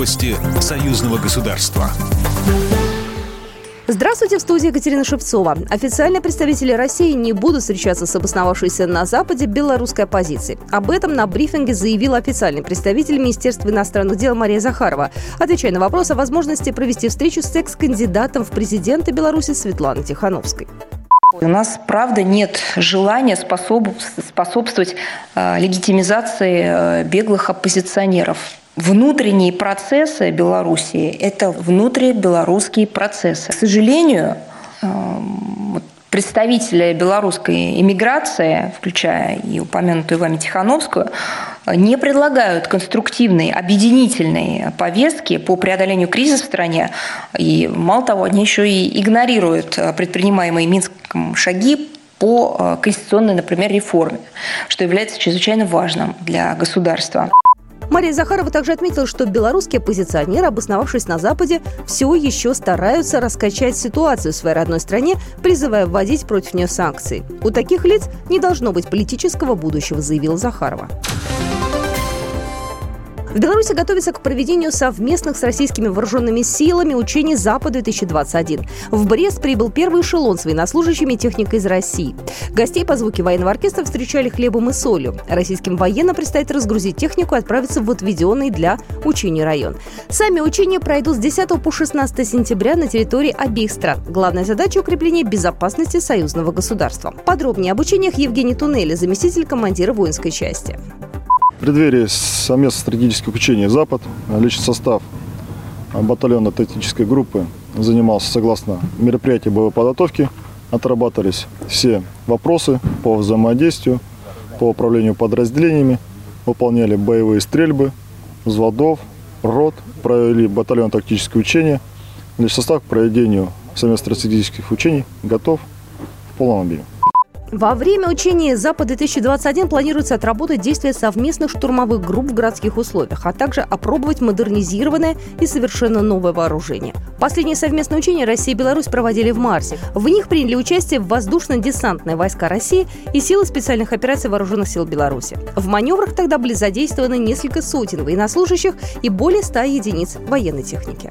Новости союзного государства. Здравствуйте, в студии Екатерина Шевцова. Официальные представители России не будут встречаться с обосновавшейся на Западе белорусской оппозицией. Об этом на брифинге заявил официальный представитель Министерства иностранных дел Мария Захарова, отвечая на вопрос о возможности провести встречу с экс-кандидатом в президенты Беларуси Светланой Тихановской. У нас, правда, нет желания способ, способствовать э, легитимизации э, беглых оппозиционеров внутренние процессы Белоруссии – это внутрибелорусские процессы. К сожалению, эм, представители белорусской иммиграции, включая и упомянутую вами Тихановскую, не предлагают конструктивной, объединительной повестки по преодолению кризиса в стране. И мало того, они еще и игнорируют предпринимаемые Минском шаги по э, конституционной, например, реформе, что является чрезвычайно важным для государства. Мария Захарова также отметила, что белорусские оппозиционеры, обосновавшись на Западе, все еще стараются раскачать ситуацию в своей родной стране, призывая вводить против нее санкции. У таких лиц не должно быть политического будущего, заявила Захарова. В Беларуси готовится к проведению совместных с российскими вооруженными силами учений «Запад-2021». В Брест прибыл первый эшелон с военнослужащими техникой из России. Гостей по звуке военного оркестра встречали хлебом и солью. Российским военным предстоит разгрузить технику и отправиться в отведенный для учений район. Сами учения пройдут с 10 по 16 сентября на территории обеих стран. Главная задача – укрепление безопасности союзного государства. Подробнее об учениях Евгений Туннели, заместитель командира воинской части. В преддверии совместного стратегического учения «Запад» личный состав батальона тактической группы занимался согласно мероприятию боевой подготовки. Отрабатывались все вопросы по взаимодействию, по управлению подразделениями, выполняли боевые стрельбы, взводов, рот, провели батальон тактическое учение. Личный состав к проведению совместных стратегических учений готов в полном объеме. Во время учения «Запад-2021» планируется отработать действия совместных штурмовых групп в городских условиях, а также опробовать модернизированное и совершенно новое вооружение. Последние совместные учения Россия и Беларусь проводили в марте. В них приняли участие воздушно-десантные войска России и силы специальных операций Вооруженных сил Беларуси. В маневрах тогда были задействованы несколько сотен военнослужащих и более 100 единиц военной техники.